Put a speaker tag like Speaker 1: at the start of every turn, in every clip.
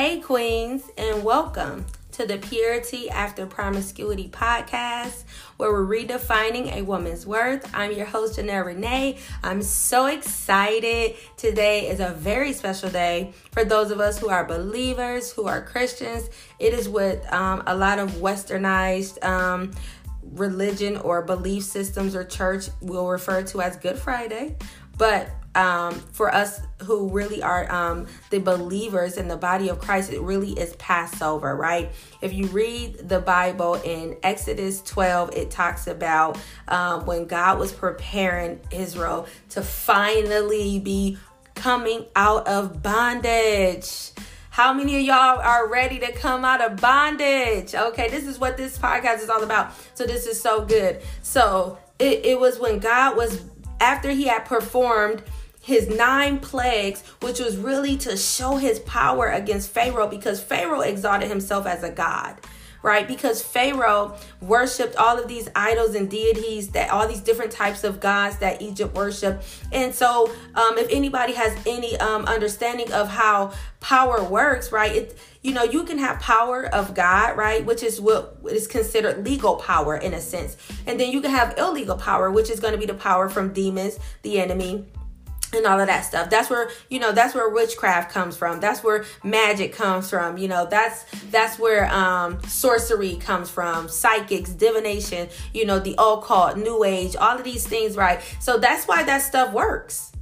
Speaker 1: Hey, Queens, and welcome to the Purity After Promiscuity podcast, where we're redefining a woman's worth. I'm your host, Janelle Renee. I'm so excited. Today is a very special day for those of us who are believers, who are Christians. It is what um, a lot of westernized um, religion or belief systems or church will refer to as Good Friday. But um, for us who really are um, the believers in the body of Christ, it really is Passover, right? If you read the Bible in Exodus 12, it talks about um, when God was preparing Israel to finally be coming out of bondage. How many of y'all are ready to come out of bondage? Okay, this is what this podcast is all about. So, this is so good. So, it, it was when God was, after he had performed his nine plagues, which was really to show his power against Pharaoh because Pharaoh exalted himself as a god right? Because Pharaoh worshiped all of these idols and deities that all these different types of gods that Egypt worshiped. And so, um, if anybody has any um, understanding of how power works, right? It you know you can have power of God, right, which is what is considered legal power in a sense, and then you can have illegal power, which is going to be the power from demons, the enemy and all of that stuff. That's where you know that's where witchcraft comes from. That's where magic comes from. You know that's that's where um sorcery comes from. Psychics divination you know the occult new age all of these things right? So that's why that stuff works.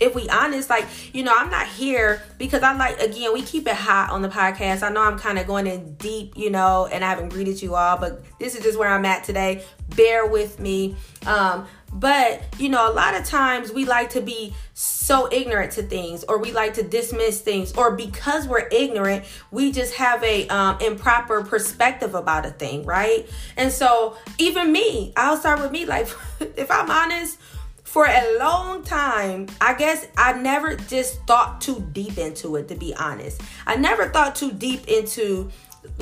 Speaker 1: If we honest like you know i'm not here because i like again we keep it hot on the podcast. I know i'm kind of going in deep you know and i haven't greeted you all but this is just where i'm at today. Bear with me. Um but, you know, a lot of times we like to be so ignorant to things or we like to dismiss things or because we're ignorant, we just have a um, improper perspective about a thing, right? And so even me, I'll start with me like if I'm honest, for a long time, I guess I never just thought too deep into it, to be honest. I never thought too deep into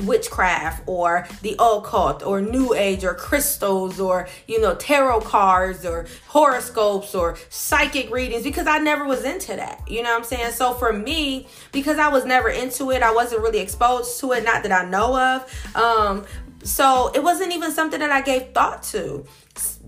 Speaker 1: witchcraft or the occult or new age or crystals or you know tarot cards or horoscopes or psychic readings because I never was into that. You know what I'm saying? So for me, because I was never into it, I wasn't really exposed to it, not that I know of. Um so it wasn't even something that I gave thought to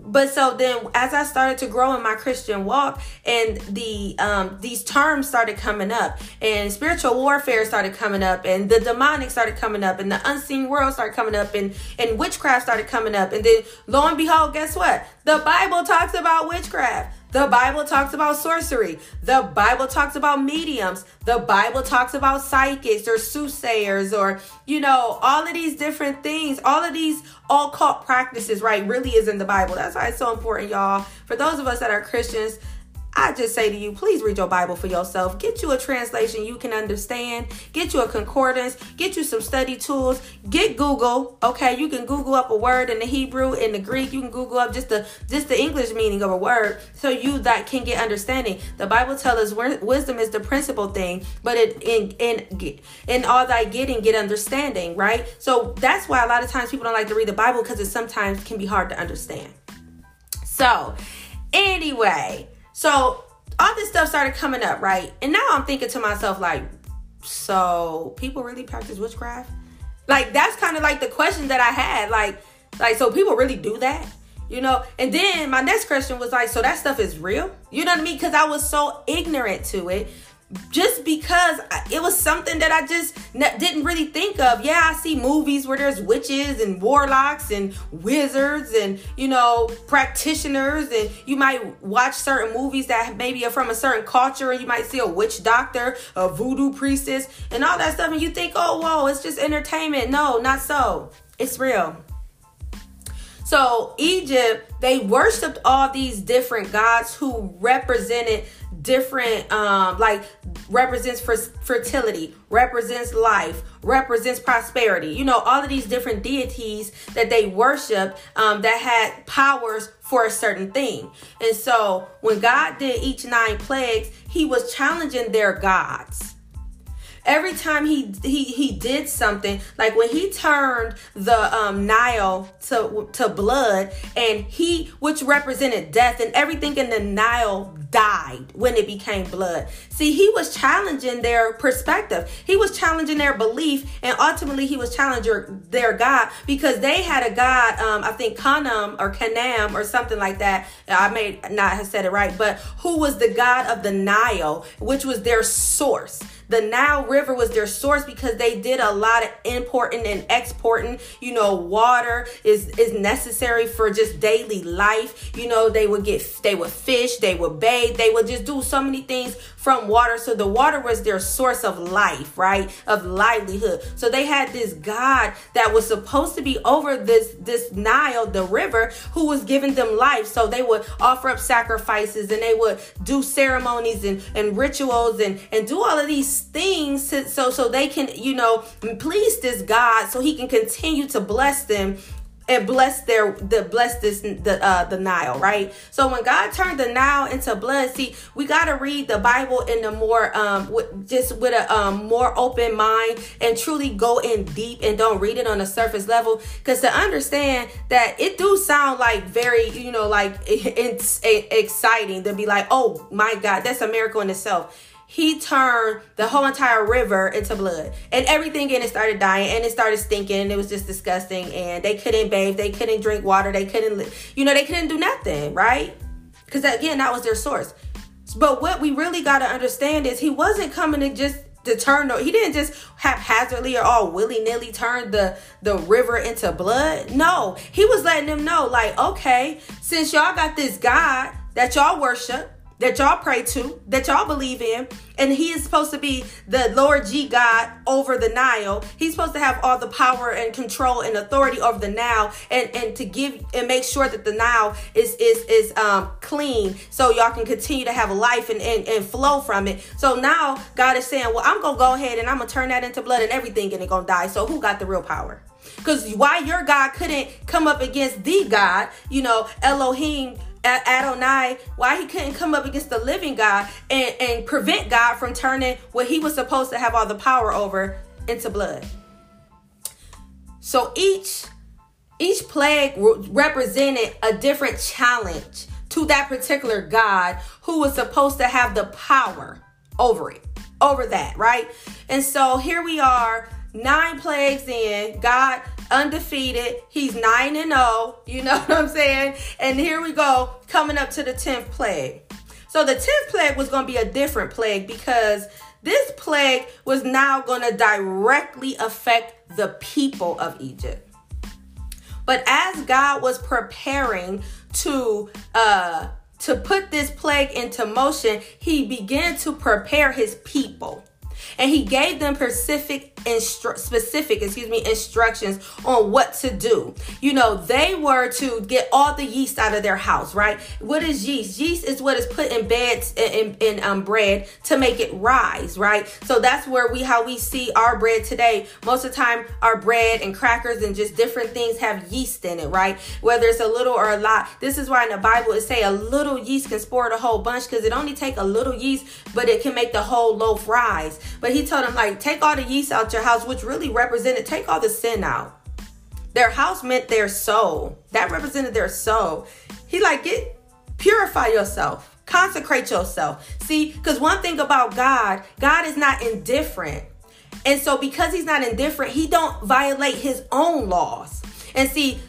Speaker 1: but so then as i started to grow in my christian walk and the um these terms started coming up and spiritual warfare started coming up and the demonic started coming up and the unseen world started coming up and and witchcraft started coming up and then lo and behold guess what? The bible talks about witchcraft the Bible talks about sorcery. The Bible talks about mediums. The Bible talks about psychics or soothsayers or, you know, all of these different things. All of these occult practices, right, really is in the Bible. That's why it's so important, y'all. For those of us that are Christians, I just say to you, please read your Bible for yourself. Get you a translation you can understand. Get you a concordance. Get you some study tools. Get Google. Okay, you can Google up a word in the Hebrew, in the Greek. You can Google up just the just the English meaning of a word, so you that can get understanding. The Bible tells us wisdom is the principal thing, but it in in in all thy getting get understanding. Right. So that's why a lot of times people don't like to read the Bible because it sometimes can be hard to understand. So anyway so all this stuff started coming up, right? And now I'm thinking to myself, like, so people really practice witchcraft? Like that's kind of like the question that I had. Like, like so people really do that? You know? And then my next question was like, so that stuff is real? You know what I mean? Because I was so ignorant to it just because it was something that I just didn't really think of. Yeah, I see movies where there's witches and warlocks and wizards and, you know, practitioners. And you might watch certain movies that maybe are from a certain culture and you might see a witch doctor, a voodoo priestess, and all that stuff. And you think, oh, whoa, it's just entertainment. No, not so. It's real. So, Egypt, they worshiped all these different gods who represented different um like represents for fertility represents life represents prosperity. You know all of these different deities that they worship um, that had powers for a certain thing. And so when god did each nine plagues he was challenging their gods every time he he he did something, like when he turned the um, Nile to to blood, and he which represented death, and everything in the Nile died when it became blood. See, he was challenging their perspective. He was challenging their belief, and ultimately he was challenging their God because they had a God. Um, I think Kanam or Kanam or something like that. I may not have said it right, but who was the God of the Nile, which was their source. The Nile River was their source because they did a lot of importing and exporting. You know, water is is necessary for just daily life. You know, they would get they would fish, they would bathe, they would just do so many things from water. So the water was their source of life, right? Of livelihood. So they had this God that was supposed to be over this this Nile, the river, who was giving them life. So they would offer up sacrifices and they would do ceremonies and, and rituals and, and do all of these things to, so so they can you know please this God so he can continue to bless them and bless their the bless this the uh the Nile, right? So when God turned the Nile into blood, see, we got to read the Bible in the more um with, just with a um more open mind and truly go in deep and don't read it on a surface level cuz to understand that it do sound like very, you know, like it's exciting to be like, "Oh my God, that's a miracle in itself." He turned the whole entire river into blood. And everything in it started dying and it started stinking and it was just disgusting and they couldn't bathe they couldn't drink water they couldn't you know they couldn't do nothing right? Because again that was their source. But what we really got to understand is he wasn't coming to just to turn he didn't just haphazardly or all willy-nilly turn the the river into blood. No he was letting them know like okay since y'all got this god that y'all worship that y'all pray to, that y'all believe in, and he is supposed to be the Lord G God over the Nile. He's supposed to have all the power and control and authority over the Nile and, and to give and make sure that the Nile is is is um clean so y'all can continue to have a life and, and, and flow from it. So now God is saying, Well, I'm gonna go ahead and I'm gonna turn that into blood and everything and it gonna die. So who got the real power? Because why your God couldn't come up against the God, you know, Elohim Adonai, why he couldn't come up against the living God and, and prevent God from turning what he was supposed to have all the power over into blood. So each each plague represented a different challenge to that particular God who was supposed to have the power over it, over that, right? And so here we are, nine plagues in. God undefeated. He's 9 and 0. You know what I'm saying? And here we go, coming up to the 10th plague. So the 10th plague was going to be a different plague because this plague was now going to directly affect the people of Egypt. But as God was preparing to uh to put this plague into motion, he began to prepare his people and he gave them specific instru- specific excuse me instructions on what to do. You know they were to get all the yeast out of their house right? What is yeast? Yeast is what is put in beds in, in, um, bread to make it rise right? So that's where we how we see our bread today. Most of the time our bread and crackers and just different things have yeast in it right? Whether it's a little or a lot. This is why in the bible it say a little yeast can spoil a whole bunch because it only take a little yeast but it can make the whole loaf rise but he told them, like, take all the yeast out your house, which really represented take all the sin out. Their house meant their soul. That represented their soul. He like, get purify yourself, consecrate yourself. See, because one thing about God, God is not indifferent. And so because he's not indifferent, he don't violate his own laws. And see,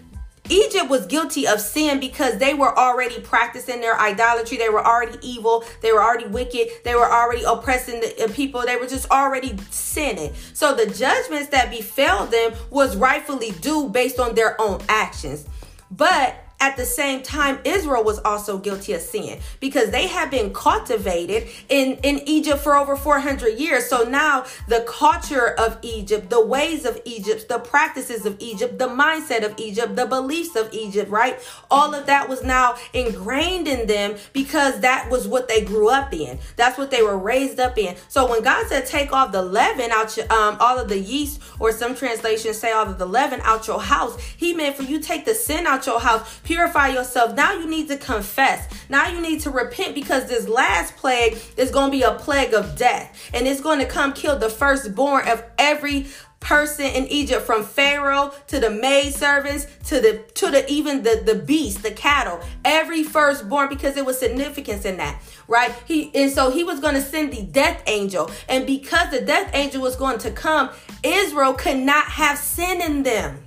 Speaker 1: Egypt was guilty of sin because they were already practicing their idolatry. They were already evil. They were already wicked. They were already oppressing the uh, people. They were just already sinning. So the judgments that befell them was rightfully due based on their own actions. But at the same time, Israel was also guilty of sin because they had been cultivated in, in Egypt for over 400 years. So now the culture of Egypt, the ways of Egypt, the practices of Egypt, the mindset of Egypt, the beliefs of Egypt, right? All of that was now ingrained in them because that was what they grew up in. That's what they were raised up in. So when God said, take off the leaven out your, um, all of the yeast, or some translations say all of the leaven out your house, he meant for you take the sin out your house purify yourself. Now you need to confess. Now you need to repent because this last plague is going to be a plague of death. And it's going to come kill the firstborn of every person in Egypt from Pharaoh to the maid servants to the to the even the the beast, the cattle, every firstborn because there was significance in that, right? He and so he was going to send the death angel, and because the death angel was going to come, Israel could not have sin in them.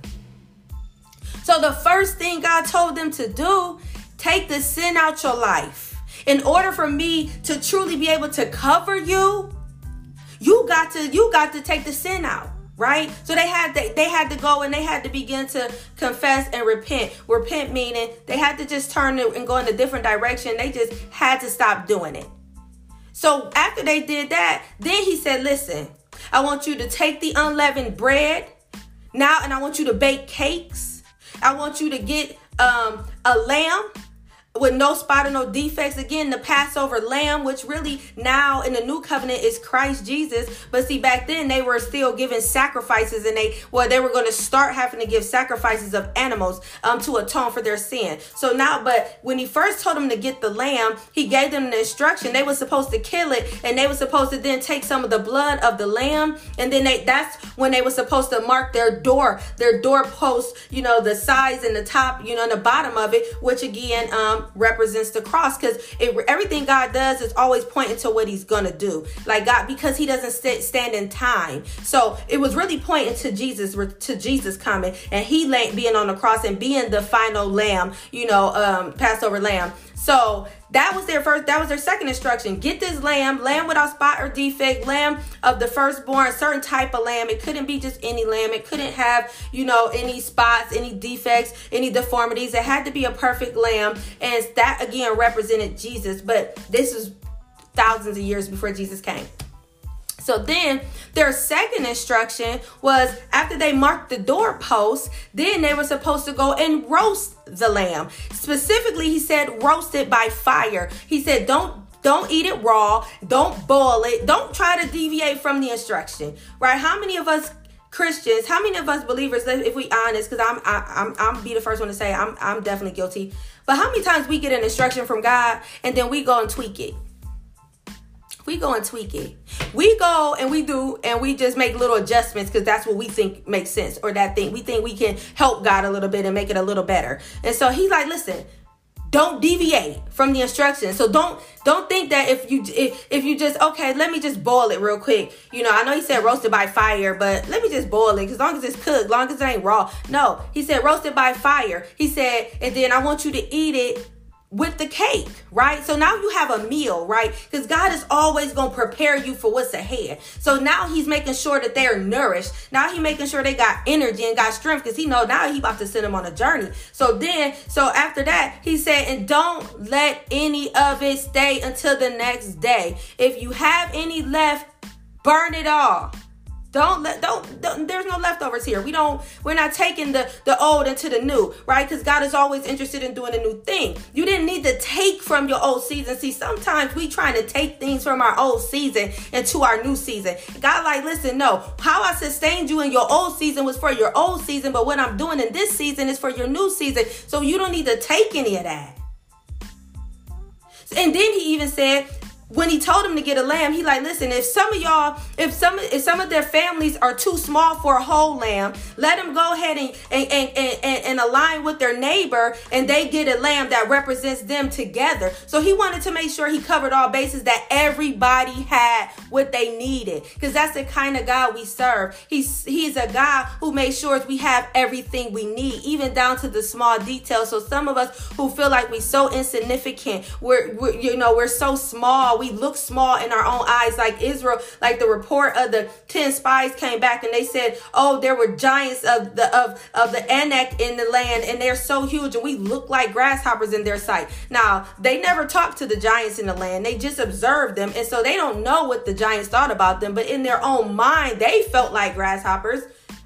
Speaker 1: So the first thing God told them to do, take the sin out your life. In order for me to truly be able to cover you, you got to you got to take the sin out right? So they had to, they had to go and they had to begin to confess and repent. Repent meaning they had to just turn and go in a different direction. They just had to stop doing it. So after they did that then he said listen i want you to take the unleavened bread now and i want you to bake cakes i want you to get um, a lamb with no spot or no defects. Again, the Passover lamb, which really now in the new covenant is Christ Jesus. But see, back then they were still giving sacrifices and they, well, they were going to start having to give sacrifices of animals um, to atone for their sin. So now, but when he first told them to get the lamb, he gave them the instruction. They were supposed to kill it and they were supposed to then take some of the blood of the lamb. And then they, that's when they were supposed to mark their door, their doorpost, you know, the size and the top, you know, and the bottom of it, which again, um, represents the cross because everything God does is always pointing to what He's gonna do. Like God, because He doesn't st- stand in time. So it was really pointing to Jesus, to Jesus coming and He being on the cross and being the final Lamb, you know, um, Passover Lamb. So that was their first, that was their second instruction. Get this lamb, lamb without spot or defect, lamb of the firstborn, certain type of lamb. It couldn't be just any lamb. It couldn't have, you know, any spots, any defects, any deformities. It had to be a perfect lamb. And that again represented Jesus. But this is thousands of years before Jesus came. So then their second instruction was after they marked the doorpost, then they were supposed to go and roast the lamb. Specifically, he said roast it by fire. He said don't don't eat it raw, don't boil it, don't try to deviate from the instruction. Right? How many of us Christians, how many of us believers, if we honest, because I'm I, am I'm I'm be the first one to say I'm I'm definitely guilty. But how many times we get an instruction from God and then we go and tweak it? We go and tweak it. We go and we do and we just make little adjustments because that's what we think makes sense or that thing we think we can help God a little bit and make it a little better. And so he's like, listen, don't deviate from the instructions. So don't don't think that if you if, if you just okay, let me just boil it real quick. You know, I know he said roasted by fire, but let me just boil it because long as it's cooked, long as it ain't raw. No, he said roasted by fire. He said, and then I want you to eat it with the cake, right? So now you have a meal, right? Because God is always going to prepare you for what's ahead. So now he's making sure that they're nourished. Now he's making sure they got energy and got strength because he know now he about to send them on a journey. So then, so after that, he said, and don't let any of it stay until the next day. If you have any left, burn it all. Don't let don't, don't, there's no leftovers here. We don't we're not taking the the old into the new, right? Cuz God is always interested in doing a new thing. You didn't need to take from your old season. See, sometimes we trying to take things from our old season into our new season. God like, listen, no. How I sustained you in your old season was for your old season, but what I'm doing in this season is for your new season. So you don't need to take any of that. And then he even said, when he told him to get a lamb, he like, listen, if some of y'all, if some if some of their families are too small for a whole lamb, let them go ahead and and, and, and, and align with their neighbor and they get a lamb that represents them together. So he wanted to make sure he covered all bases that everybody had what they needed. Because that's the kind of God we serve. He's he's a God who makes sure we have everything we need, even down to the small details. So some of us who feel like we're so insignificant, we're, we're you know, we're so small we look small in our own eyes, like Israel, like the report of the 10 spies came back and they said, Oh, there were giants of the of of the Anak in the land, and they're so huge, and we look like grasshoppers in their sight. Now, they never talked to the giants in the land, they just observed them, and so they don't know what the giants thought about them, but in their own mind, they felt like grasshoppers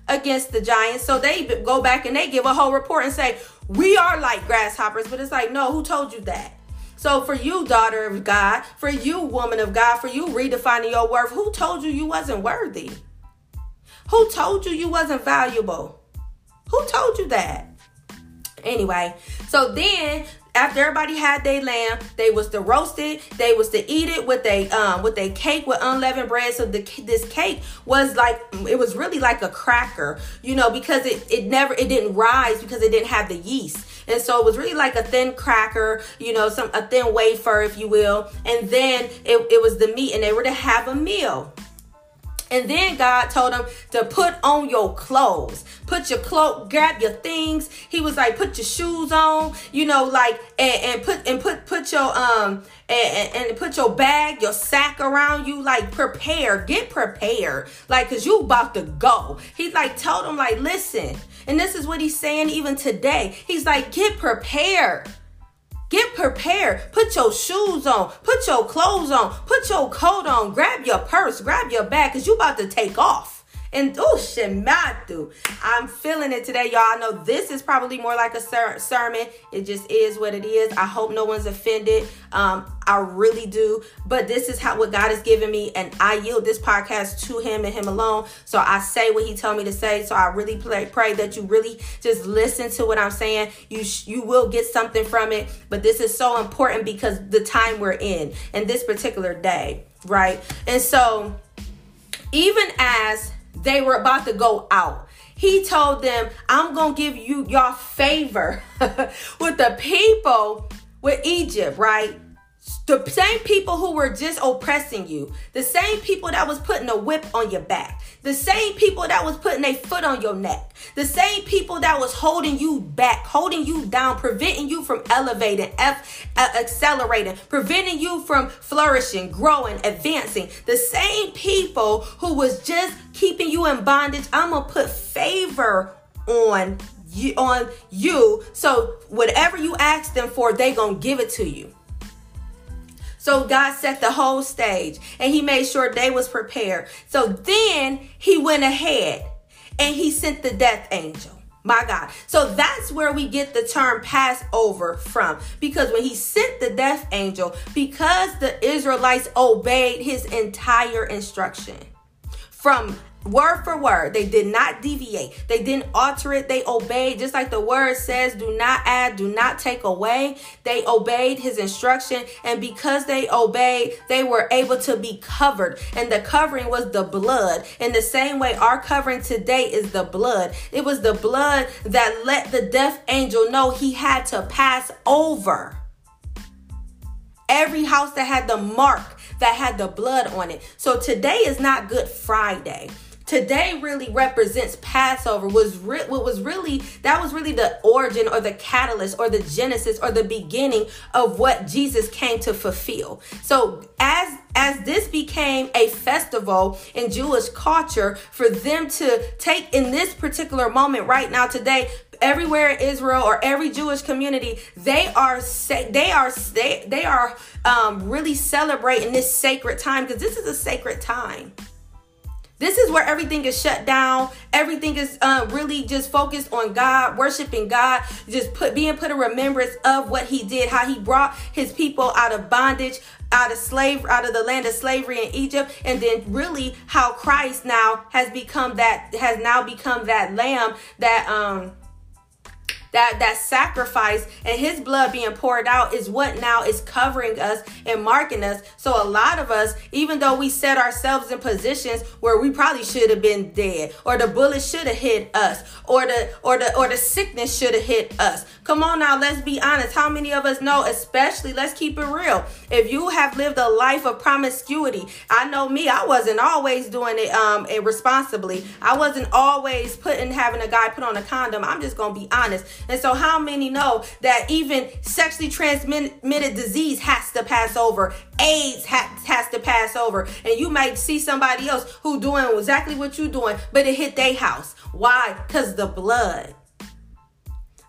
Speaker 1: against the giants. So they go back and they give a whole report and say, We are like grasshoppers. But it's like, no, who told you that? So for you, daughter of God, for you, woman of God, for you redefining your worth, who told you you wasn't worthy? Who told you you wasn't valuable? Who told you that? Anyway, so then after everybody had their lamb, they was to roast it. They was to eat it with a um with a cake with unleavened bread. So the this cake was like it was really like a cracker, you know, because it it never it didn't rise because it didn't have the yeast, and so it was really like a thin cracker, you know, some a thin wafer, if you will. And then it it was the meat, and they were to have a meal. And then God told him to put on your clothes. Put your cloak, grab your things. He was like, put your shoes on, you know, like and, and put and put put your um and, and put your bag, your sack around you, like prepare, get prepared. Like cause you about to go. He like told him, like, listen, and this is what he's saying even today. He's like, get prepared. Get prepared. Put your shoes on. Put your clothes on. Put your coat on. Grab your purse. Grab your bag because you about to take off. And oh shit, I'm feeling it today, y'all. I know this is probably more like a ser- sermon. It just is what it is. I hope no one's offended. Um, I really do. But this is how what God has given me, and I yield this podcast to Him and Him alone. So I say what He told me to say. So I really pray, pray that you really just listen to what I'm saying. You sh- you will get something from it. But this is so important because the time we're in and this particular day, right? And so even as they were about to go out. He told them, I'm going to give you your favor with the people with Egypt, right? The same people who were just oppressing you, the same people that was putting a whip on your back, the same people that was putting a foot on your neck, the same people that was holding you back, holding you down, preventing you from elevating, F, uh, accelerating, preventing you from flourishing, growing, advancing. The same people who was just keeping you in bondage. I'm gonna put favor on you on you. So whatever you ask them for, they gonna give it to you. So God set the whole stage and he made sure they was prepared. So then he went ahead and he sent the death angel. My God. So that's where we get the term Passover from. Because when he sent the death angel, because the Israelites obeyed his entire instruction from word for word. They did not deviate. They didn't alter it. They obeyed, just like the word says, do not add, do not take away. They obeyed his instruction. And because they obeyed, they were able to be covered. And the covering was the blood. In the same way, our covering today is the blood. It was the blood that let the death angel know he had to pass over. Every house that had the mark that had the blood on it. So today is not Good Friday today really represents Passover was re- what was really that was really the origin or the catalyst or the genesis or the beginning of what Jesus came to fulfill. So as as this became a festival in Jewish culture for them to take in this particular moment right now today everywhere in Israel or every Jewish community, they are they are they, they are um, really celebrating this sacred time because this is a sacred time. This is where everything is shut down. Everything is uh, really just focused on God, worshiping God, just put being put in remembrance of what He did, how He brought His people out of bondage, out of slave, out of the land of slavery in Egypt, and then really how Christ now has become that has now become that Lamb that um that that sacrifice and his blood being poured out is what now is covering us and marking us. So a lot of us even though we set ourselves in positions where we probably should have been dead or the bullet should have hit us or the or the or the sickness should have hit us. Come on now let's be honest. How many of us know especially let's keep it real. If you have lived a life of promiscuity i know me i wasn't always doing it um irresponsibly. I wasn't always putting having a guy put on a condom. I'm just gonna be honest and so, how many know that even sexually transmitted disease has to pass over? AIDS has, has to pass over. And you might see somebody else who doing exactly what you're doing, but it hit their house. Why? Because the blood.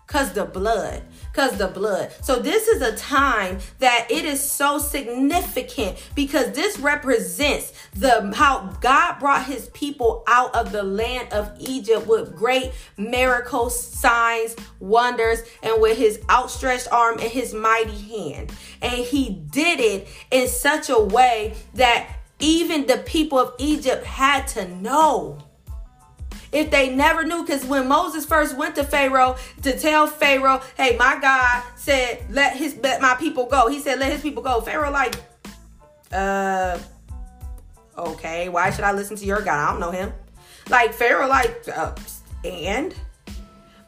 Speaker 1: Because the blood because the blood. So this is a time that it is so significant because this represents the how God brought his people out of the land of Egypt with great miracles, signs, wonders, and with his outstretched arm and his mighty hand. And he did it in such a way that even the people of Egypt had to know if they never knew because when moses first went to pharaoh to tell pharaoh hey my god said let his let my people go he said let his people go pharaoh like uh okay why should i listen to your god i don't know him like pharaoh like uh, and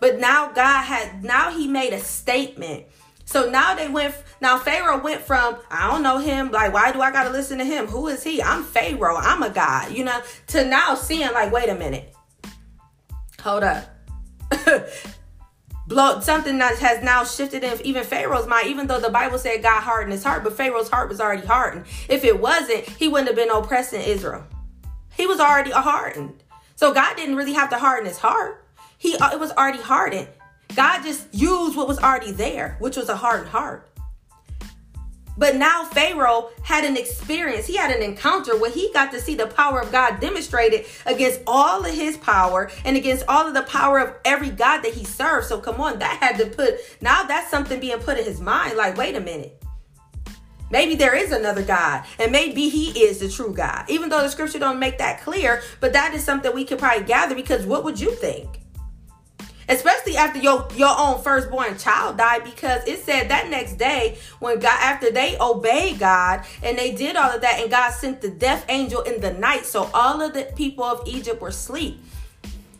Speaker 1: but now god had now he made a statement so now they went, now Pharaoh went from, I don't know him, like, why do I got to listen to him? Who is he? I'm Pharaoh. I'm a God, you know, to now seeing, like, wait a minute. Hold up. Blow, something that has now shifted in even Pharaoh's mind, even though the Bible said God hardened his heart, but Pharaoh's heart was already hardened. If it wasn't, he wouldn't have been oppressing Israel. He was already hardened. So God didn't really have to harden his heart. He uh, it was already hardened. God just used what was already there, which was a hardened heart. But now Pharaoh had an experience. He had an encounter where he got to see the power of God demonstrated against all of his power and against all of the power of every God that he served. So come on, that had to put, now that's something being put in his mind. Like, wait a minute. Maybe there is another God, and maybe He is the true God. Even though the Scripture don't make that clear, but that is something we could probably gather because what would you think? Especially after your your own firstborn child died because it said that next day when god after they obeyed god and they did all of that and god sent the death angel in the night so all of the people of egypt were asleep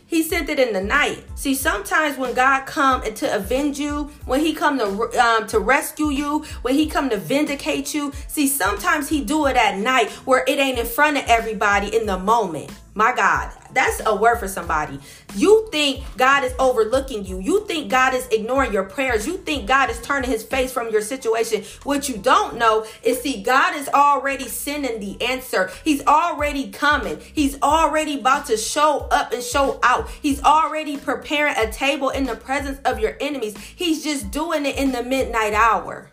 Speaker 1: he sent it in the night. See, sometimes when God come to avenge you, when He come to um, to rescue you, when He come to vindicate you, see, sometimes He do it at night where it ain't in front of everybody in the moment. My God, that's a word for somebody. You think God is overlooking you. You think God is ignoring your prayers. You think God is turning his face from your situation. What you don't know is see, God is already sending the answer. He's already coming. He's already about to show up and show out. He's already preparing a table in the presence of your enemies. He's just doing it in the midnight hour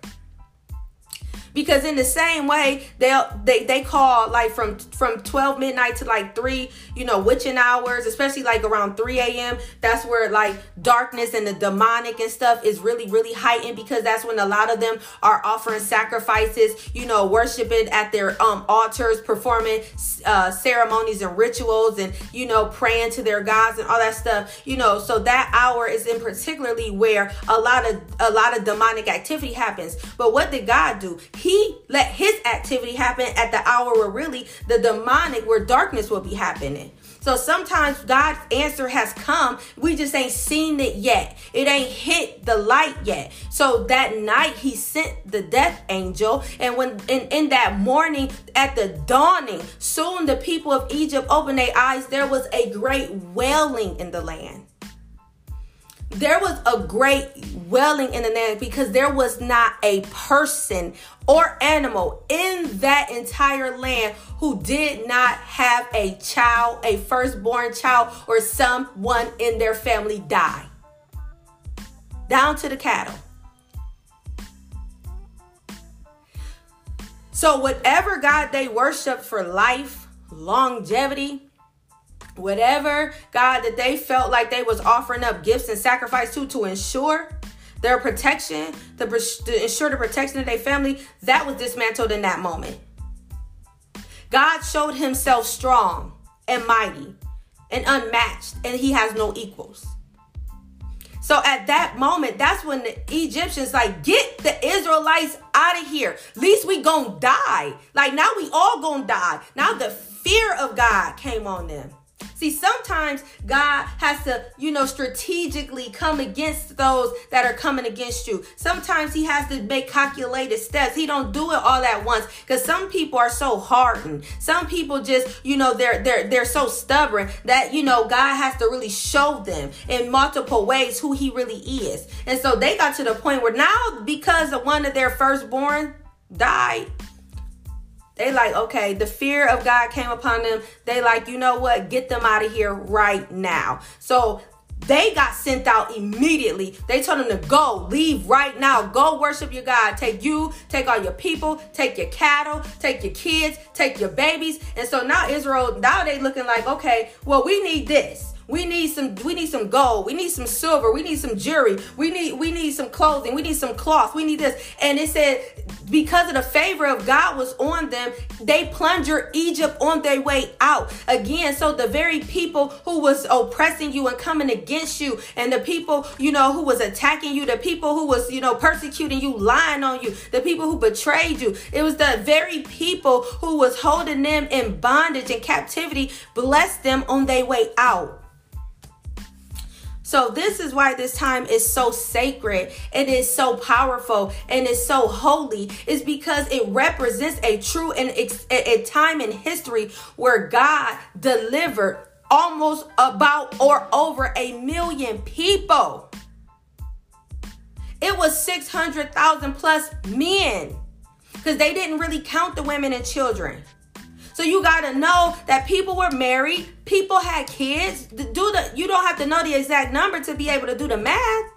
Speaker 1: because in the same way they'll they they call like from from 12 midnight to like 3 you know witching hours especially like around 3 a.m that's where like darkness and the demonic and stuff is really really heightened because that's when a lot of them are offering sacrifices you know worshiping at their um altars performing uh ceremonies and rituals and you know praying to their gods and all that stuff you know. So that hour is in particularly where a lot of a lot of demonic activity happens. But what did god do he let his activity happen at the hour where really the demonic, where darkness will be happening. So sometimes God's answer has come. We just ain't seen it yet. It ain't hit the light yet. So that night he sent the death angel. And when in, in that morning at the dawning, soon the people of Egypt opened their eyes. There was a great wailing in the land there was a great welling in the land because there was not a person or animal in that entire land who did not have a child, a firstborn child, or someone in their family die. Down to the cattle. So, whatever God they worship for life, longevity, whatever God that they felt like they was offering up gifts and sacrifice to to ensure their protection, to, to ensure the protection of their family, that was dismantled in that moment. God showed himself strong and mighty and unmatched, and he has no equals. So at that moment, that's when the Egyptians like get the Israelites out of here. At least we gonna die. Like now we all gonna die. Now the fear of God came on them. See, sometimes God has to, you know, strategically come against those that are coming against you. Sometimes he has to make calculated steps. He don't do it all at once cuz some people are so hardened. Some people just, you know, they're they're they're so stubborn that, you know, God has to really show them in multiple ways who he really is. And so they got to the point where now because of one of their firstborn died, they like, okay, the fear of God came upon them. They like, you know what? Get them out of here right now. So they got sent out immediately. They told them to go, leave right now, go worship your God. Take you, take all your people, take your cattle, take your kids, take your babies. And so now Israel, now they looking like, okay, well, we need this. We need some we need some gold. We need some silver. We need some jewelry. We need we need some clothing. We need some cloth. We need this. And it said because of the favor of God was on them, they plunder Egypt on their way out. Again, so the very people who was oppressing you and coming against you and the people, you know, who was attacking you, the people who was, you know, persecuting you, lying on you, the people who betrayed you. It was the very people who was holding them in bondage and captivity, blessed them on their way out. So this is why this time is so sacred and is so powerful and is so holy is because it represents a true and a time in history where God delivered almost about or over a million people. It was 600,000 plus men because they didn't really count the women and children. So you got to know that people were married, people had kids. Do the you don't have to know the exact number to be able to do the math.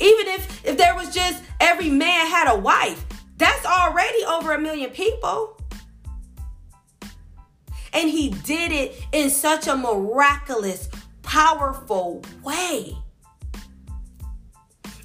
Speaker 1: Even if if there was just every man had a wife, that's already over a million people. And he did it in such a miraculous, powerful way.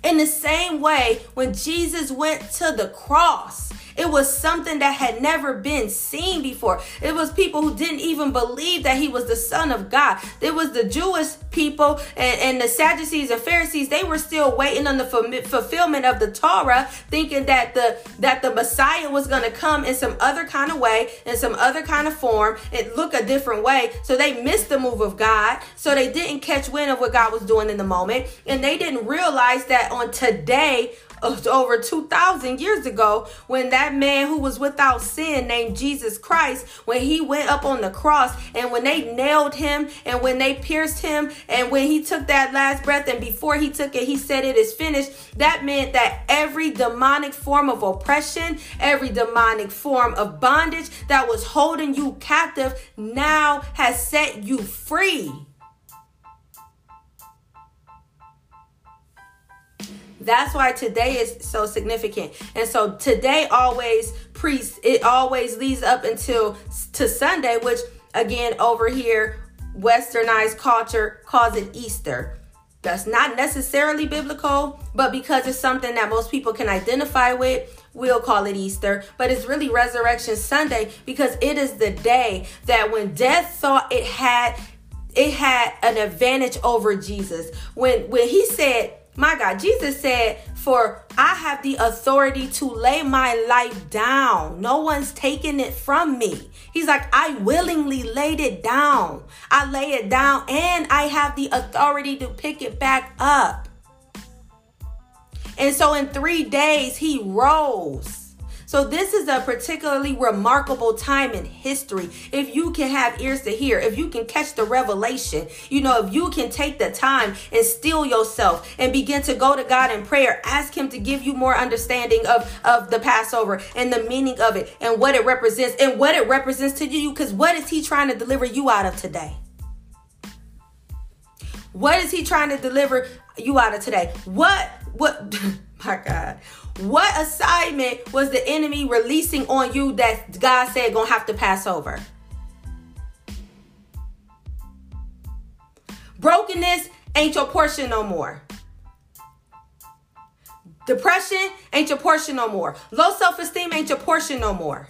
Speaker 1: In the same way, when Jesus went to the cross, it was something that had never been seen before. It was people who didn't even believe that he was the Son of God. It was the Jewish people and, and the Sadducees and Pharisees. They were still waiting on the fulfillment of the Torah, thinking that the that the Messiah was going to come in some other kind of way, in some other kind of form, and look a different way. So they missed the move of God. So they didn't catch wind of what God was doing in the moment, and they didn't realize that on today over 2,000 years ago when that man who was without sin named Jesus Christ, when he went up on the cross and when they nailed him and when they pierced him and when he took that last breath and before he took it, he said it is finished. That meant that every demonic form of oppression, every demonic form of bondage that was holding you captive now has set you free. That's why today is so significant. And so today always priest it always leads up until to Sunday, which again over here westernized culture calls it Easter. That's not necessarily biblical, but because it's something that most people can identify with, we'll call it Easter. But it's really Resurrection Sunday because it is the day that when death thought it had it had an advantage over Jesus. When when he said, my God, Jesus said, For I have the authority to lay my life down. No one's taking it from me. He's like, I willingly laid it down. I lay it down and I have the authority to pick it back up. And so in three days, he rose. So this is a particularly remarkable time in history. If you can have ears to hear, if you can catch the revelation, you know, if you can take the time and still yourself and begin to go to God in prayer, ask him to give you more understanding of, of the Passover and the meaning of it and what it represents and what it represents to you. Because what is he trying to deliver you out of today? What is he trying to deliver you out of today? What, what, my God, what assignment was the enemy releasing on you that God said gonna have to pass over? Brokenness ain't your portion no more. Depression ain't your portion no more. Low self esteem ain't your portion no more.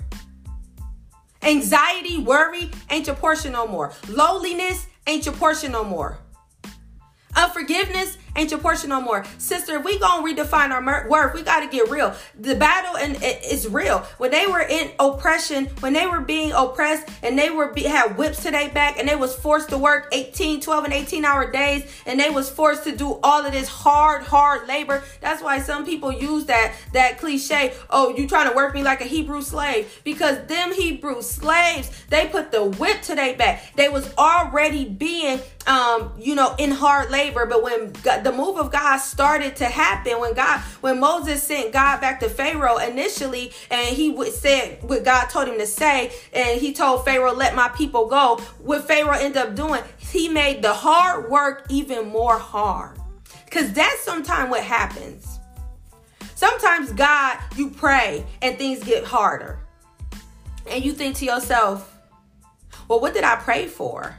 Speaker 1: Anxiety, worry ain't your portion no more. Loneliness ain't your portion no more. Unforgiveness ain't your portion no more. Sister, we gonna redefine our worth, we gotta get real. The battle and it's real. When they were in oppression, when they were being oppressed and they were be, had whips to their back and they was forced to work 18, 12 and 18 hour days and they was forced to do all of this hard, hard labor. That's why some people use that that cliche, oh, you trying to work me like a Hebrew slave. Because them Hebrew slaves, they put the whip to their back. They was already being um, you know, in hard labor. But when God, the move of God started to happen, when God, when Moses sent God back to Pharaoh initially, and he would said what God told him to say, and he told Pharaoh, "Let my people go." What Pharaoh ended up doing, he made the hard work even more hard. Cause that's sometimes what happens. Sometimes God, you pray and things get harder. And you think to yourself, well, what did I pray for?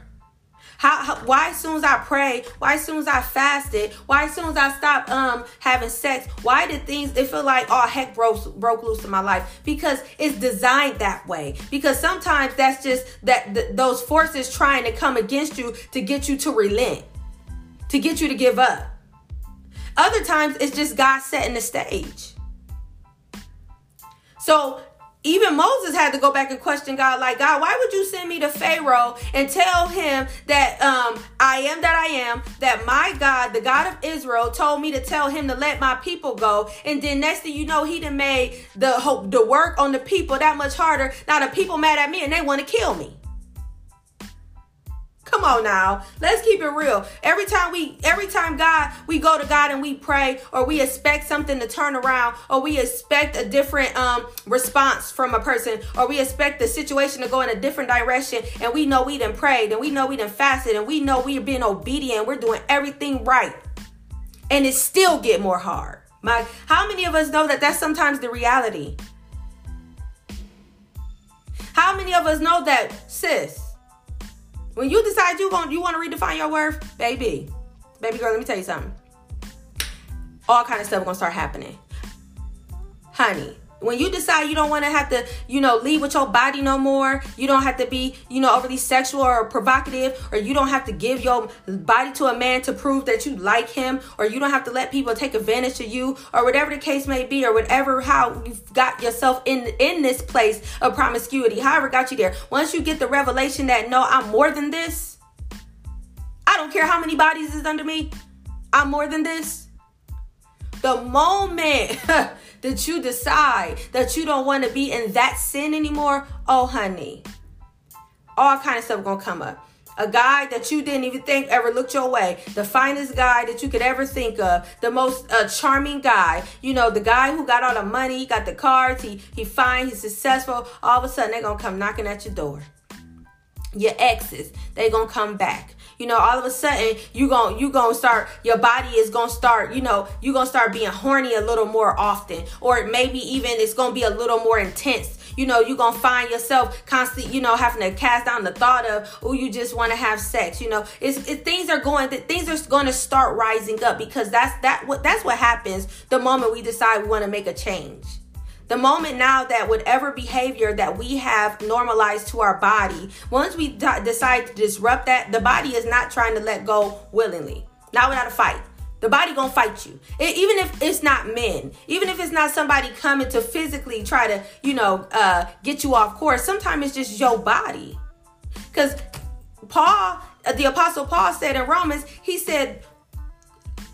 Speaker 1: How, how, why as soon as I pray, why as soon as I fasted, why as soon as I stopped um having sex, why did things it feel like oh heck broke broke loose in my life? Because it's designed that way. Because sometimes that's just that th- those forces trying to come against you to get you to relent, to get you to give up. Other times it's just God setting the stage. So even Moses had to go back and question God, like, God, why would you send me to Pharaoh and tell him that um, I am that I am, that my God, the God of Israel, told me to tell him to let my people go. And then next thing you know, he done made the hope, the work on the people that much harder. Now the people mad at me and they want to kill me. Come on now. Let's keep it real. Every time we every time God we go to God and we pray or we expect something to turn around or we expect a different um response from a person or we expect the situation to go in a different direction and we know we done prayed and we know we done fasted and we know we are being obedient, we're doing everything right. And it still get more hard. My how many of us know that that's sometimes the reality? How many of us know that sis when you decide you want you want to redefine your worth, baby, baby girl, let me tell you something. All kind of stuff gonna start happening, honey. When you decide you don't want to have to, you know, leave with your body no more, you don't have to be, you know, overly sexual or provocative, or you don't have to give your body to a man to prove that you like him, or you don't have to let people take advantage of you, or whatever the case may be, or whatever how you've got yourself in in this place of promiscuity, however got you there. Once you get the revelation that no, I'm more than this. I don't care how many bodies is under me. I'm more than this. The moment that you decide that you don't want to be in that sin anymore, oh honey, all kind of stuff gonna come up. A guy that you didn't even think ever looked your way, the finest guy that you could ever think of, the most uh, charming guy, you know, the guy who got all the money, he got the cards, he he fine, he's successful. All of a sudden, they're gonna come knocking at your door. Your exes, they gonna come back you know all of a sudden you going you gonna start your body is gonna start you know you gonna start being horny a little more often. Or maybe even it's gonna be a little more intense. You know you're gonna find yourself constantly you know having to cast down the thought of oh you just want to have sex you know. It's it, things are going things are going to start rising up because that's that what that's what happens the moment we decide we want to make a change the moment now that whatever behavior that we have normalized to our body, once we d- decide to disrupt that, the body is not trying to let go willingly, not without a fight. The body gonna fight you, it, even if it's not men, even if it's not somebody coming to physically try to, you know, uh, get you off course. Sometimes it's just your body, because Paul, uh, the apostle Paul said in Romans, he said,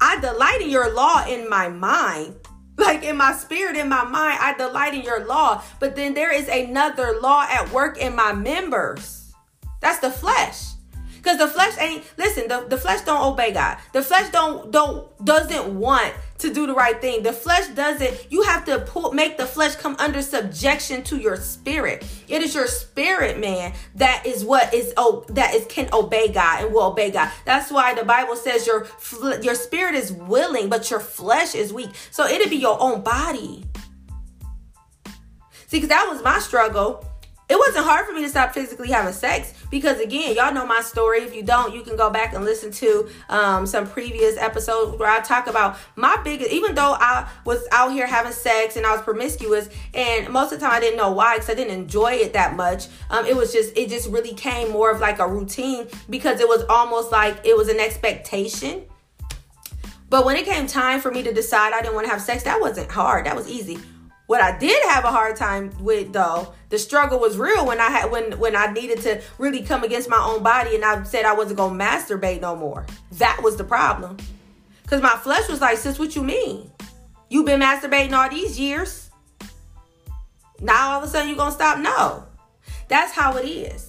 Speaker 1: "I delight in your law in my mind." Like in my spirit, in my mind, I delight in your law. But then there is another law at work in my members. That's the flesh. Because the flesh ain't listen, the, the flesh don't obey God. The flesh don't don't doesn't want to do the right thing. The flesh doesn't. You have to pull, make the flesh come under subjection to your spirit. It is your spirit, man, that is what is oh that is can obey God and will obey God. That's why the Bible says your your spirit is willing, but your flesh is weak. So it'll be your own body. See, because that was my struggle it wasn't hard for me to stop physically having sex because again y'all know my story. If you don't you can go back and listen to um, some previous episodes where i talk about my biggest even though i was out here having sex and i was promiscuous and most of the time i didn't know why because i didn't enjoy it that much. Um, it was just it just really came more of like a routine because it was almost like it was an expectation. But when it came time for me to decide i didn't want to have sex that wasn't hard. That was easy. What I did have a hard time with though, the struggle was real when I had when when I needed to really come against my own body and I said I wasn't gonna masturbate no more. That was the problem. Cause my flesh was like, sis, what you mean? You've been masturbating all these years. Now all of a sudden you're gonna stop? No. That's how it is.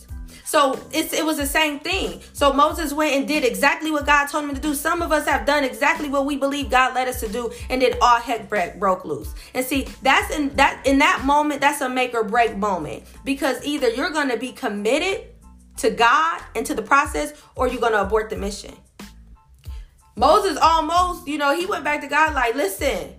Speaker 1: So it was the same thing. So Moses went and did exactly what God told him to do. Some of us have done exactly what we believe God led us to do, and then all heck broke loose. And see, that's in that in that moment, that's a make or break moment because either you're going to be committed to God and to the process, or you're going to abort the mission. Moses almost, you know, he went back to God like, listen,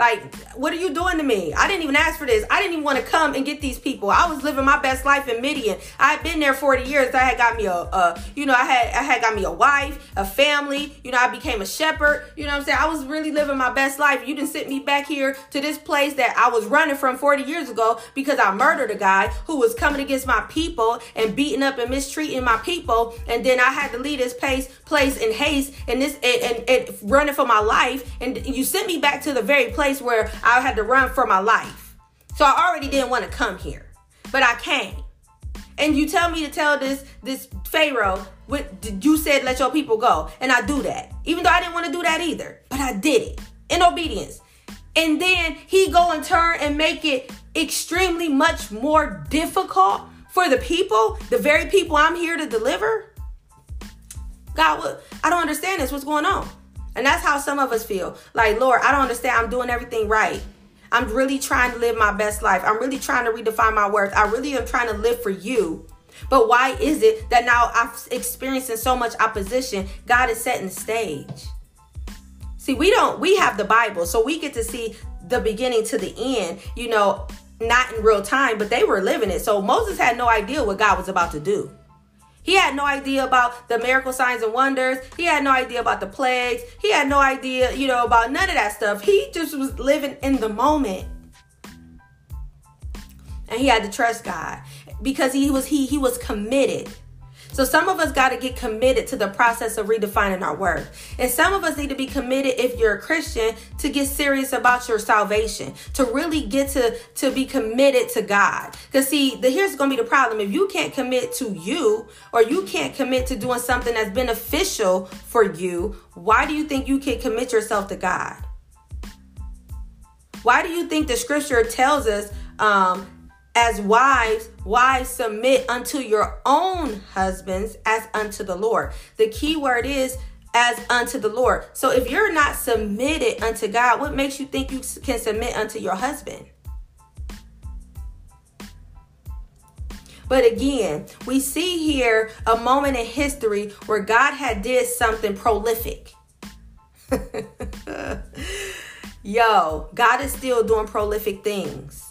Speaker 1: Like, what are you doing to me? I didn't even ask for this. I didn't even want to come and get these people. I was living my best life in Midian. I had been there 40 years. I had got me a, a, you know, I had I had got me a wife, a family. You know, I became a shepherd. You know what I'm saying? I was really living my best life. You didn't send me back here to this place that I was running from 40 years ago because I murdered a guy who was coming against my people and beating up and mistreating my people. And then I had to leave this place place in haste and this and, and, and running for my life. And you sent me back to the very place where I had to run for my life. So I already didn't want to come here, but I came. And you tell me to tell this this Pharaoh, what you said let your people go, and I do that, even though I didn't want to do that either, but I did it in obedience. And then he go and turn and make it extremely much more difficult for the people, the very people I'm here to deliver. God, what? I don't understand this. What's going on? And that's how some of us feel. Like, Lord, I don't understand. I'm doing everything right. I'm really trying to live my best life. I'm really trying to redefine my worth. I really am trying to live for you. But why is it that now I'm experiencing so much opposition? God is setting the stage. See, we don't, we have the Bible, so we get to see the beginning to the end, you know, not in real time, but they were living it. So Moses had no idea what God was about to do. He had no idea about the miracle signs and wonders. He had no idea about the plagues. He had no idea, you know, about none of that stuff. He just was living in the moment. And he had to trust God because he was he he was committed. So some of us got to get committed to the process of redefining our worth. And some of us need to be committed if you're a Christian to get serious about your salvation, to really get to to be committed to God. Cuz see, the here's going to be the problem. If you can't commit to you or you can't commit to doing something that's beneficial for you, why do you think you can commit yourself to God? Why do you think the scripture tells us um, as wives, wives submit unto your own husbands as unto the Lord. The key word is as unto the Lord. So if you're not submitted unto God, what makes you think you can submit unto your husband? But again, we see here a moment in history where God had did something prolific. Yo, God is still doing prolific things.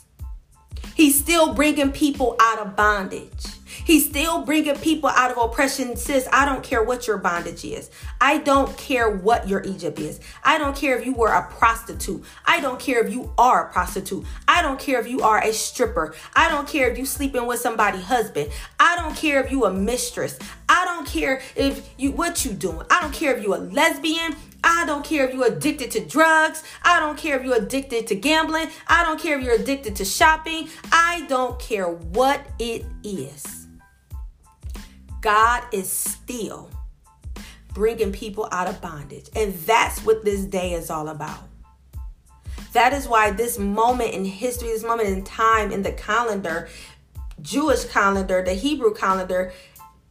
Speaker 1: He's still bringing people out of bondage. He's still bringing people out of oppression. Sis, I don't care what your bondage is. I don't care what your Egypt is. I don't care if you were a prostitute. I don't care if you are a prostitute. I don't care if you are a stripper. I don't care if you sleeping with somebody's husband. I don't care if you a mistress. I don't care if you what you doing. I don't care if you a lesbian. I don't care if you're addicted to drugs. I don't care if you're addicted to gambling. I don't care if you're addicted to shopping. I don't care what it is. God is still bringing people out of bondage. And that's what this day is all about. That is why this moment in history, this moment in time in the calendar, Jewish calendar, the Hebrew calendar,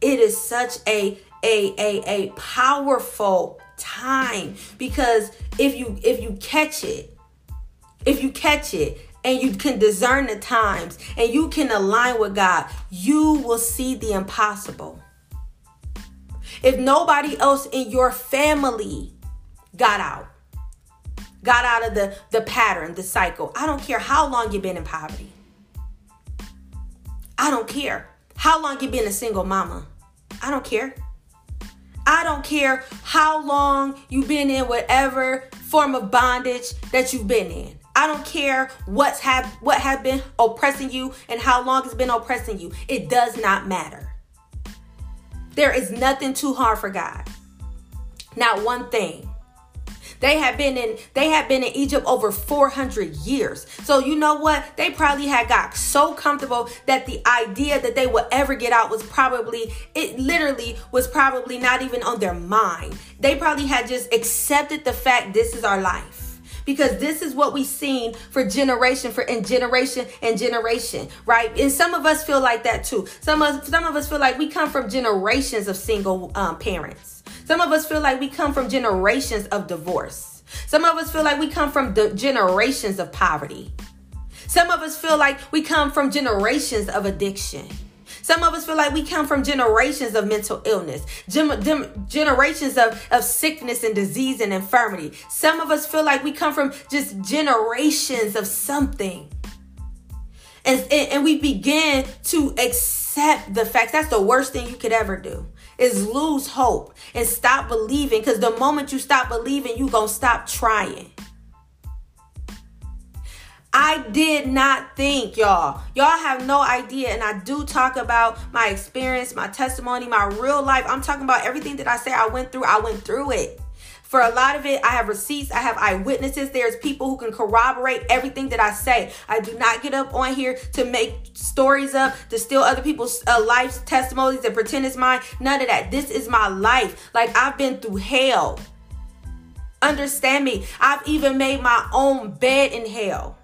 Speaker 1: it is such a a a, a powerful time. Because if you if you catch it if you catch it and you can discern the times and you can align with God you will see the impossible. If nobody else in your family got out got out of the the pattern the cycle i don't care how long you've been in poverty. I don't care. How long you've been a single mama? I don't care I don't care how long you've been in whatever form of bondage that you've been in. I don't care what's have what have been oppressing you and how long it's been oppressing you. It does not matter. There is nothing too hard for God. Not one thing. They have been in they have been in Egypt over 400 years. So you know what? They probably had got so comfortable that the idea that they would ever get out was probably it literally was probably not even on their mind. They probably had just accepted the fact this is our life because this is what we've seen for generation for in generation and generation right and some of us feel like that too some of some of us feel like we come from generations of single um, parents some of us feel like we come from generations of divorce. Some of us feel like we come from the generations of poverty. Some of us feel like we come from generations of addiction. Some of us feel like we come from generations of mental illness, generations of, of sickness and disease and infirmity. Some of us feel like we come from just generations of something. And, and, and we begin to accept the facts. That's the worst thing you could ever do is lose hope and stop believing because the moment you stop believing, you're going to stop trying. I did not think, y'all. Y'all have no idea. And I do talk about my experience, my testimony, my real life. I'm talking about everything that I say I went through. I went through it. For a lot of it, I have receipts, I have eyewitnesses. There's people who can corroborate everything that I say. I do not get up on here to make stories up, to steal other people's uh, life testimonies and pretend it's mine. None of that. This is my life. Like I've been through hell. Understand me. I've even made my own bed in hell.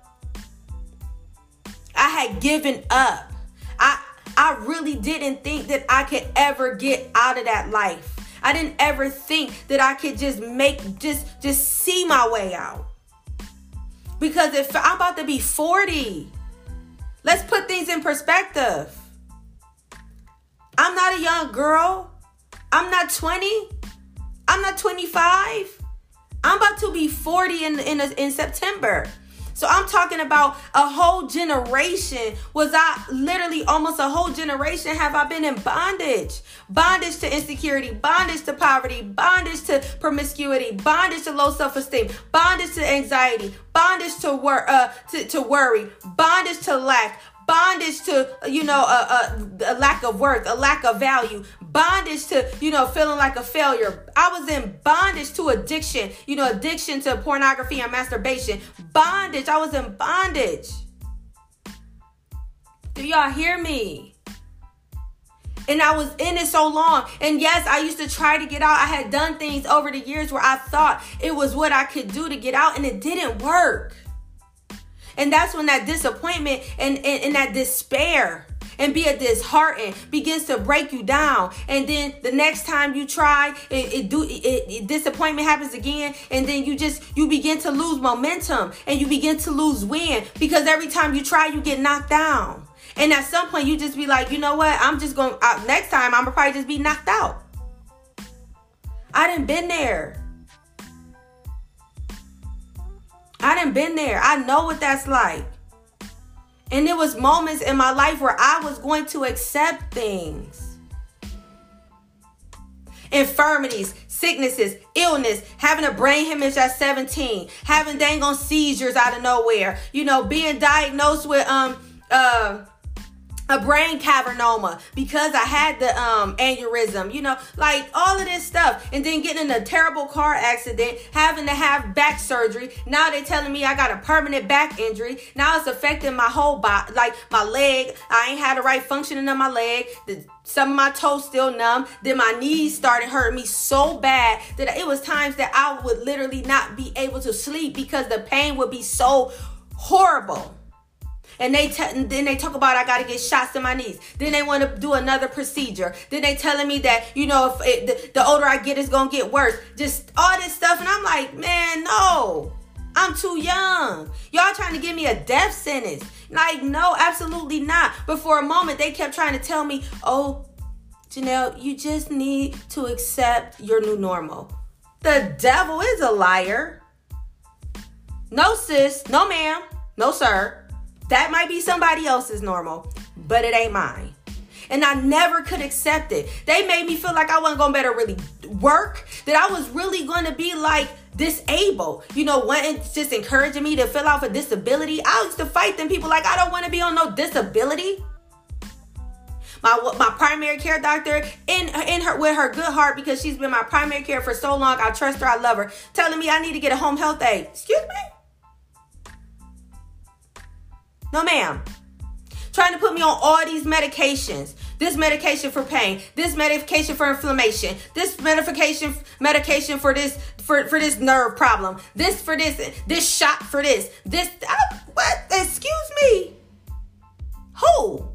Speaker 1: I had given up. I I really didn't think that I could ever get out of that life. I didn't ever think that I could just make just just see my way out. Because if I'm about to be 40, let's put things in perspective. I'm not a young girl. I'm not 20. I'm not 25. I'm about to be 40 in in, in September. So I'm talking about a whole generation. Was I literally almost a whole generation have I been in bondage? Bondage to insecurity, bondage to poverty, bondage to promiscuity, bondage to low self-esteem, bondage to anxiety, bondage to work uh to, to worry, bondage to lack, bondage to you know a, a, a, lack of worth a lack of value bondage to you know feeling like a failure i was in bondage to addiction you know addiction to pornography and masturbation bondage i was in bondage do y'all hear me and I was in it so long. And yes, I used to try to get out. I had done things over the years where I thought it was what I could do to get out, and it didn't work. And that's when that disappointment and, and, and that despair and be a disheartened begins to break you down. And then the next time you try it, it do it, it, disappointment happens again. And then you just you begin to lose momentum and you begin to lose wind because every time you try you get knocked down. And at some point you just be like you know what? I'm just going uh, next time i'm gonna probably just be knocked out. I didn't been there I didn't been there. I know what that's like. And there was moments in my life where I was going to accept things. Infirmities, sicknesses, illness, having a brain hemorrhage at 17, having dang on seizures out of nowhere, you know, being diagnosed with um uh a brain cavernoma because I had the um aneurysm, you know, like all of this stuff, and then getting in a terrible car accident, having to have back surgery. Now they're telling me I got a permanent back injury. Now it's affecting my whole body, like my leg. I ain't had the right functioning of my leg. The, some of my toes still numb. Then my knees started hurting me so bad that it was times that I would literally not be able to sleep because the pain would be so horrible and they t- then they talk about I got to get shots in my knees. Then they want to do another procedure. Then they telling me that you know if it, the, the older I get, it's gonna get worse. Just all this stuff, and I'm like, man, no, I'm too young. Y'all trying to give me a death sentence? Like, no, absolutely not. But for a moment, they kept trying to tell me, oh, Janelle, you just need to accept your new normal. The devil is a liar. No, sis. No, ma'am. No, sir. That might be somebody else's normal, but it ain't mine. And I never could accept it. They made me feel like I wasn't gonna better really work, that I was really gonna be like disabled. You know, wanting just encouraging me to fill out for disability. I used to fight them people like I don't wanna be on no disability. My, my primary care doctor in in her with her good heart because she's been my primary care for so long. I trust her, I love her, telling me I need to get a home health aide. Excuse me? No, ma'am. Trying to put me on all these medications. This medication for pain, this medication for inflammation, this medication medication for this for, for this nerve problem, this for this, this shot for this, this uh, what? Excuse me. Who?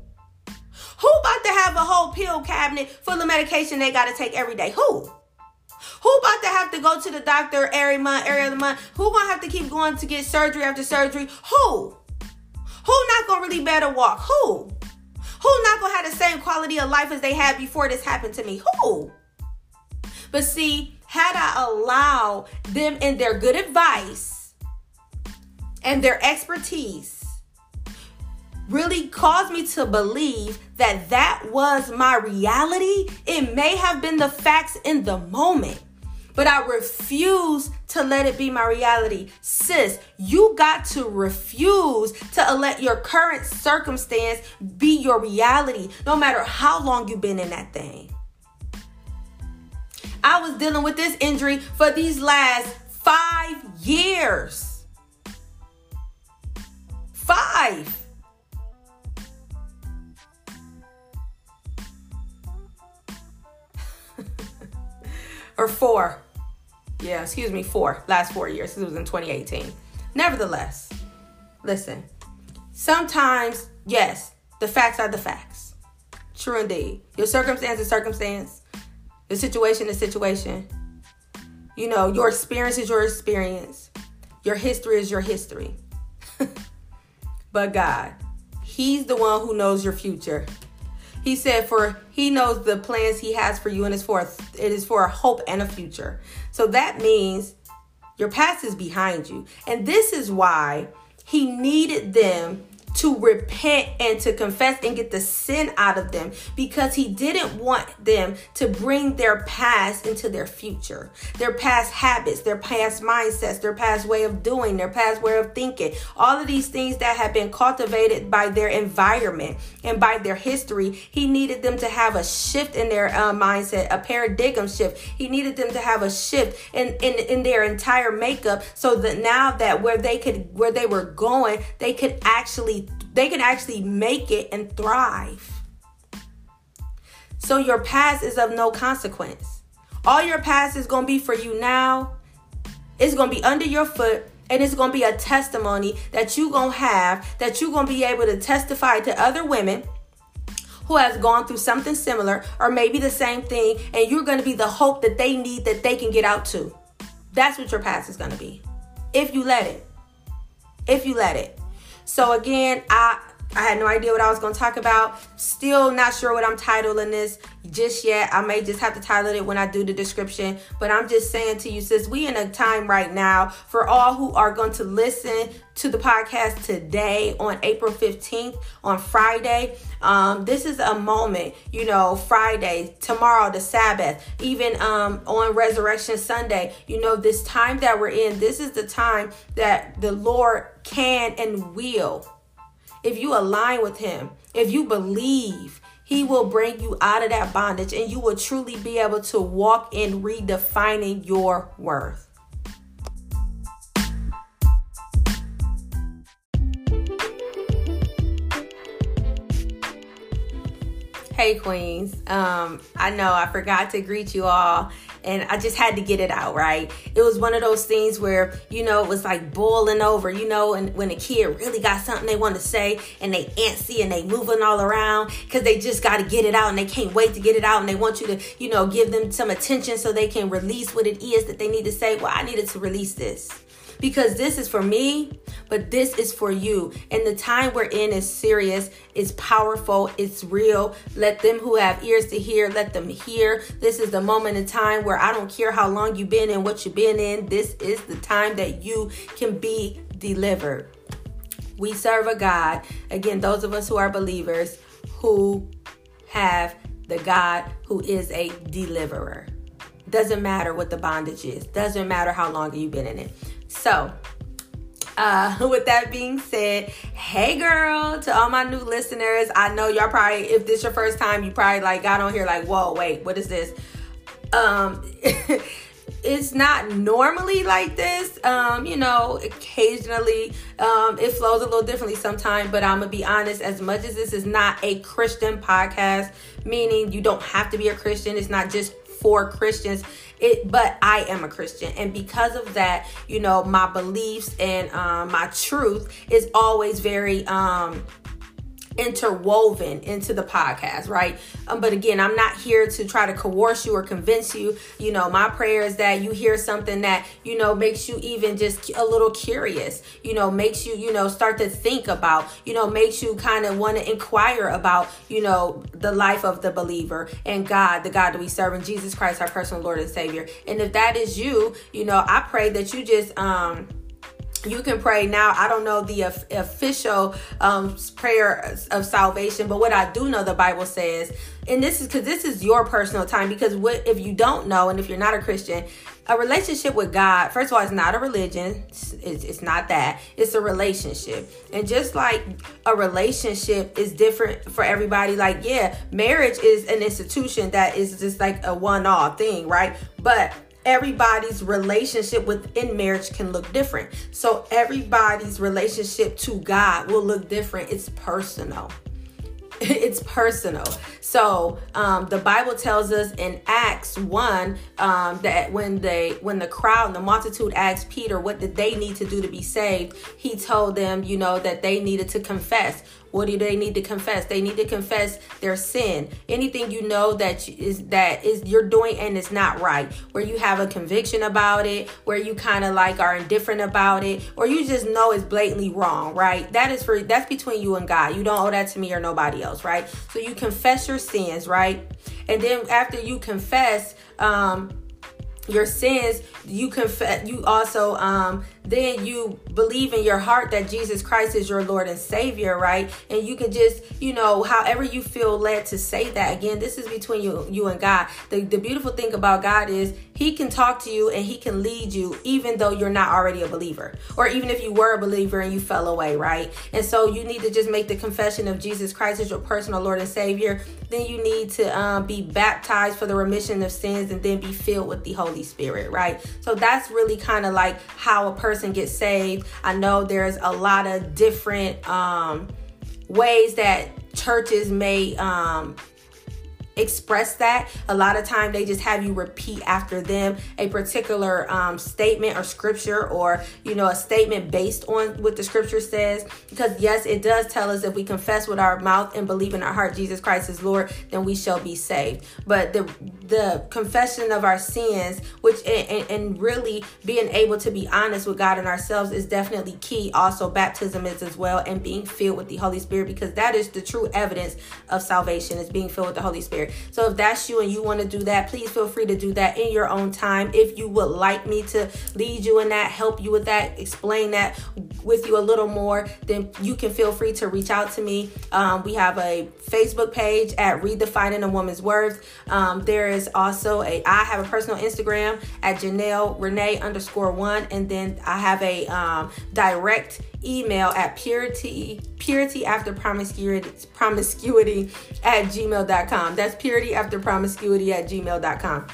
Speaker 1: Who about to have a whole pill cabinet full of medication they got to take every day? Who? Who about to have to go to the doctor every month, every other month? Who gonna have to keep going to get surgery after surgery? Who? Who not gonna really better walk? Who? Who not gonna have the same quality of life as they had before this happened to me? Who? But see, had I allowed them and their good advice and their expertise really caused me to believe that that was my reality, it may have been the facts in the moment. But I refuse to let it be my reality. Sis, you got to refuse to let your current circumstance be your reality, no matter how long you've been in that thing. I was dealing with this injury for these last five years. Five. Or four. Yeah, excuse me, four. Last four years. It was in 2018. Nevertheless, listen. Sometimes, yes, the facts are the facts. True indeed. Your circumstance is circumstance. The situation is situation. You know, your experience is your experience. Your history is your history. but God, He's the one who knows your future. He said, "For He knows the plans He has for you, and it's for it is for a hope and a future." So that means your past is behind you, and this is why He needed them to repent and to confess and get the sin out of them because he didn't want them to bring their past into their future. Their past habits, their past mindsets, their past way of doing, their past way of thinking. All of these things that have been cultivated by their environment and by their history. He needed them to have a shift in their uh, mindset, a paradigm shift. He needed them to have a shift in, in, in their entire makeup so that now that where they could, where they were going, they could actually they can actually make it and thrive. So your past is of no consequence. All your past is going to be for you now. It's going to be under your foot and it's going to be a testimony that you're going to have that you're going to be able to testify to other women who has gone through something similar or maybe the same thing and you're going to be the hope that they need that they can get out to. That's what your past is going to be. If you let it. If you let it. So again, I I had no idea what I was going to talk about. Still not sure what I'm titling this just yet. I may just have to title it when I do the description. But I'm just saying to you, sis, we in a time right now for all who are going to listen to the podcast today on April 15th on Friday. Um, this is a moment, you know, Friday, tomorrow, the Sabbath, even um, on Resurrection Sunday, you know, this time that we're in, this is the time that the Lord can and will if you align with Him, if you believe, He will bring you out of that bondage and you will truly be able to walk in redefining your worth. Hey, Queens. Um, I know I forgot to greet you all and I just had to get it out, right? It was one of those things where, you know, it was like boiling over, you know, and when a kid really got something they want to say and they antsy and they moving all around because they just got to get it out and they can't wait to get it out and they want you to, you know, give them some attention so they can release what it is that they need to say. Well, I needed to release this because this is for me, but this is for you. And the time we're in is serious, it's powerful, it's real. Let them who have ears to hear, let them hear. This is the moment in time where I don't care how long you've been in what you've been in. This is the time that you can be delivered. We serve a God, again, those of us who are believers who have the God who is a deliverer. Doesn't matter what the bondage is. Doesn't matter how long you've been in it. So, uh, with that being said, hey girl, to all my new listeners, I know y'all probably, if this your first time, you probably like got on here like, whoa, wait, what is this? Um, it's not normally like this. Um, you know, occasionally um, it flows a little differently sometimes, but I'm gonna be honest, as much as this is not a Christian podcast, meaning you don't have to be a Christian, it's not just for Christians. It, but I am a Christian, and because of that, you know, my beliefs and um, my truth is always very um, interwoven into the podcast, right? Um, but again, I'm not here to try to coerce you or convince you. You know, my prayer is that you hear something that, you know, makes you even just a little curious, you know, makes you, you know, start to think about, you know, makes you kind of want to inquire about, you know, the life of the believer and God, the God that we serve, in Jesus Christ, our personal Lord and Savior. And if that is you, you know, I pray that you just, um, you can pray now. I don't know the official um, prayer of salvation, but what I do know, the Bible says, and this is because this is your personal time. Because what if you don't know, and if you're not a Christian, a relationship with God, first of all, it's not a religion. It's, it's not that. It's a relationship, and just like a relationship is different for everybody. Like, yeah, marriage is an institution that is just like a one-off thing, right? But everybody's relationship within marriage can look different. So everybody's relationship to God will look different. It's personal. It's personal. So um, the Bible tells us in Acts one um, that when they when the crowd and the multitude asked Peter what did they need to do to be saved, he told them, you know, that they needed to confess. What do they need to confess? They need to confess their sin. Anything you know that is that is you're doing and it's not right, where you have a conviction about it, where you kind of like are indifferent about it, or you just know it's blatantly wrong, right? That is for that's between you and God. You don't owe that to me or nobody else, right? So you confess your sins, right? And then after you confess, um, your sins you confess you also um then you believe in your heart that Jesus Christ is your Lord and Savior, right? And you can just, you know, however you feel led to say that. Again, this is between you, you and God. The, the beautiful thing about God is He can talk to you and He can lead you, even though you're not already a believer, or even if you were a believer and you fell away, right? And so you need to just make the confession of Jesus Christ as your personal Lord and Savior. Then you need to um, be baptized for the remission of sins and then be filled with the Holy Spirit, right? So that's really kind of like how a person person gets saved. I know there's a lot of different um, ways that churches may um, express that. A lot of time they just have you repeat after them a particular um, statement or scripture or, you know, a statement based on what the scripture says. Because yes, it does tell us if we confess with our mouth and believe in our heart Jesus Christ is Lord, then we shall be saved. But the the confession of our sins, which and, and really being able to be honest with God and ourselves is definitely key. Also, baptism is as well, and being filled with the Holy Spirit because that is the true evidence of salvation is being filled with the Holy Spirit. So if that's you and you want to do that, please feel free to do that in your own time. If you would like me to lead you in that, help you with that, explain that with you a little more, then you can feel free to reach out to me. Um, we have a Facebook page at Redefining a Woman's Worth. Um, there is also a I have a personal Instagram at Janelle Renee underscore one, and then I have a um, direct email at purity purity after promiscuity promiscuity at gmail.com that's purity after promiscuity at gmail.com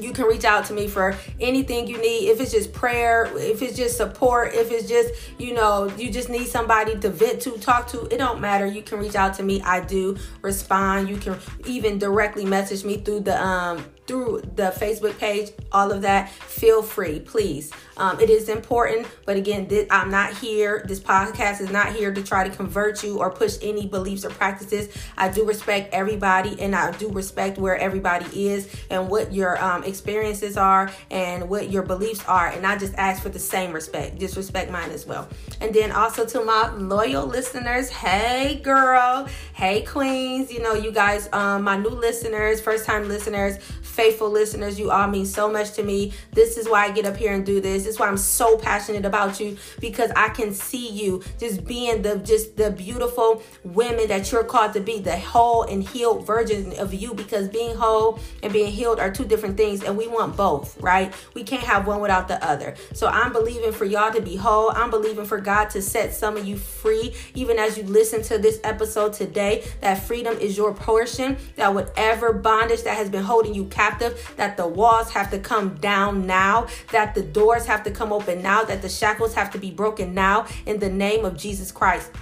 Speaker 1: you can reach out to me for anything you need. If it's just prayer if it's just support if it's just you know you just need somebody to vent to talk to it don't matter. You can reach out to me. I do respond. You can even directly message me through the um through the Facebook page, all of that, feel free, please. Um, it is important, but again, I'm not here. This podcast is not here to try to convert you or push any beliefs or practices. I do respect everybody, and I do respect where everybody is and what your um, experiences are and what your beliefs are. And I just ask for the same respect. Just respect mine as well. And then also to my loyal listeners, hey girl, hey queens, you know, you guys, um, my new listeners, first time listeners faithful listeners. You all mean so much to me. This is why I get up here and do this. This is why I'm so passionate about you because I can see you just being the just the beautiful women that you're called to be, the whole and healed version of you because being whole and being healed are two different things and we want both, right? We can't have one without the other. So I'm believing for y'all to be whole. I'm believing for God to set some of you free even as you listen to this episode today. That freedom is your portion. That whatever bondage that has been holding you captive captive, that the walls have to come down now, that the doors have to come open now, that the shackles have to be broken now in the name of Jesus Christ.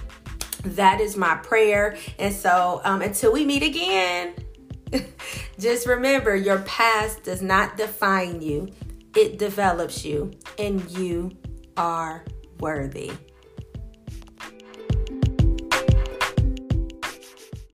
Speaker 1: That is my prayer. And so um, until we meet again, just remember your past does not define you, it develops you, and you are worthy.